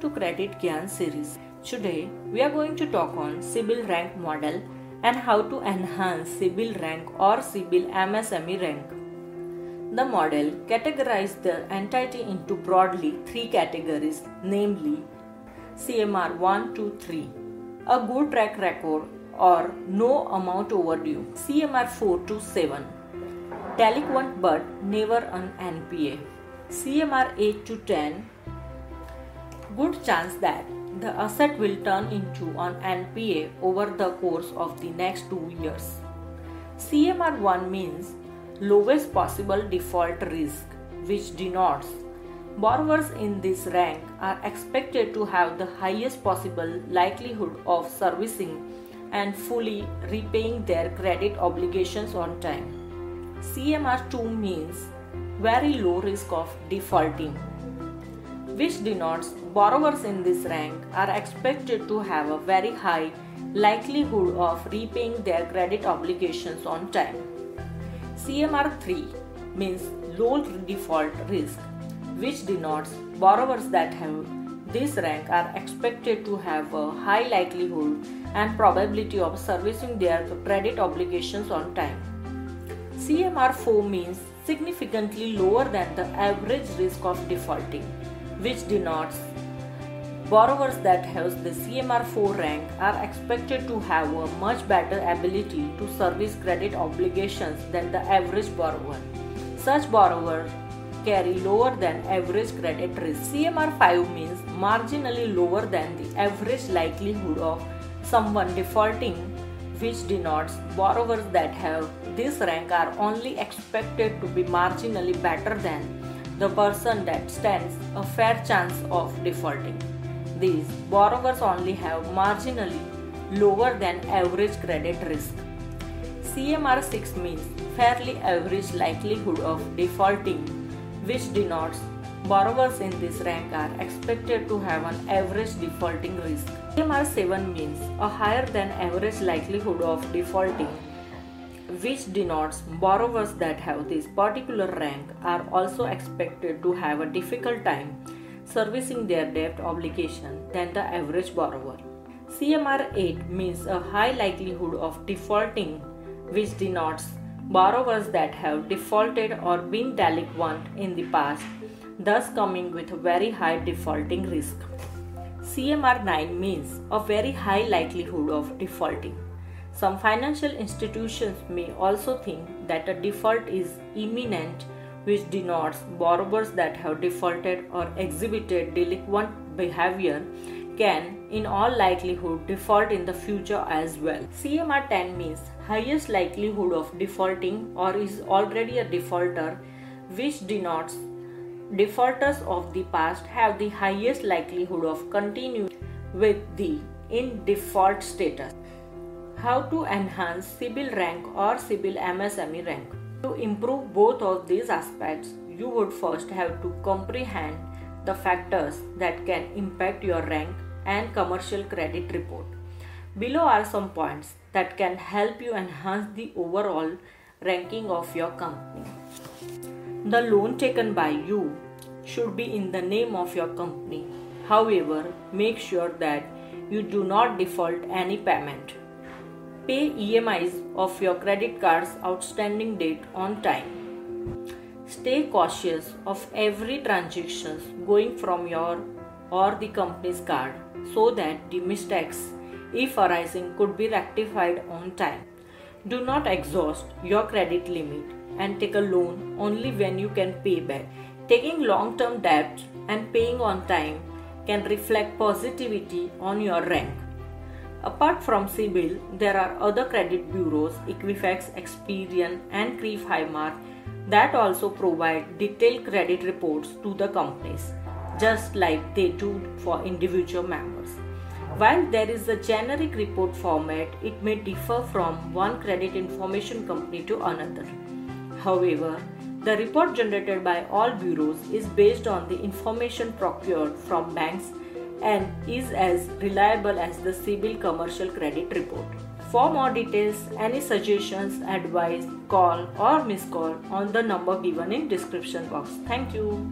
to Credit Gyan series. Today we are going to talk on CIBIL rank model and how to enhance CIBIL rank or CIBIL MSME rank. The model categorizes the entity into broadly three categories namely CMR 1 2 3 a good track record or no amount overdue CMR 4 to 7 delinquent but never an NPA CMR 8 to 10 good chance that the asset will turn into an NPA over the course of the next two years. CMR 1 means lowest possible default risk, which denotes borrowers in this rank are expected to have the highest possible likelihood of servicing and fully repaying their credit obligations on time. CMR 2 means very low risk of defaulting which denotes borrowers in this rank are expected to have a very high likelihood of repaying their credit obligations on time. CMR 3 means low default risk, which denotes borrowers that have this rank are expected to have a high likelihood and probability of servicing their credit obligations on time. CMR 4 means significantly lower than the average risk of defaulting which denotes borrowers that have the CMR4 rank are expected to have a much better ability to service credit obligations than the average borrower. Such borrowers carry lower than average credit risk. CMR5 means marginally lower than the average likelihood of someone defaulting, which denotes borrowers that have this rank are only expected to be marginally better than the person that stands a fair chance of defaulting. These borrowers only have marginally lower than average credit risk. CMR 6 means fairly average likelihood of defaulting, which denotes borrowers in this rank are expected to have an average defaulting risk. CMR 7 means a higher than average likelihood of defaulting which denotes borrowers that have this particular rank are also expected to have a difficult time servicing their debt obligation than the average borrower. CMR 8 means a high likelihood of defaulting, which denotes borrowers that have defaulted or been delinquent in the past, thus coming with a very high defaulting risk. CMR 9 means a very high likelihood of defaulting some financial institutions may also think that a default is imminent, which denotes borrowers that have defaulted or exhibited delinquent behavior can, in all likelihood, default in the future as well. CMR 10 means highest likelihood of defaulting or is already a defaulter, which denotes defaulters of the past have the highest likelihood of continuing with the in default status. How to enhance CIBIL rank or CIBIL MSME rank. To improve both of these aspects, you would first have to comprehend the factors that can impact your rank and commercial credit report. Below are some points that can help you enhance the overall ranking of your company. The loan taken by you should be in the name of your company. However, make sure that you do not default any payment. Pay EMIs of your credit card's outstanding date on time. Stay cautious of every transaction going from your or the company's card so that the mistakes, if arising, could be rectified on time. Do not exhaust your credit limit and take a loan only when you can pay back. Taking long term debt and paying on time can reflect positivity on your rank. Apart from CIBIL, there are other credit bureaus, Equifax, Experian, and CRIF Highmark that also provide detailed credit reports to the companies, just like they do for individual members. While there is a generic report format, it may differ from one credit information company to another. However, the report generated by all bureaus is based on the information procured from banks and is as reliable as the CIBIL commercial credit report. For more details, any suggestions, advice, call or miss call on the number given in description box. Thank you.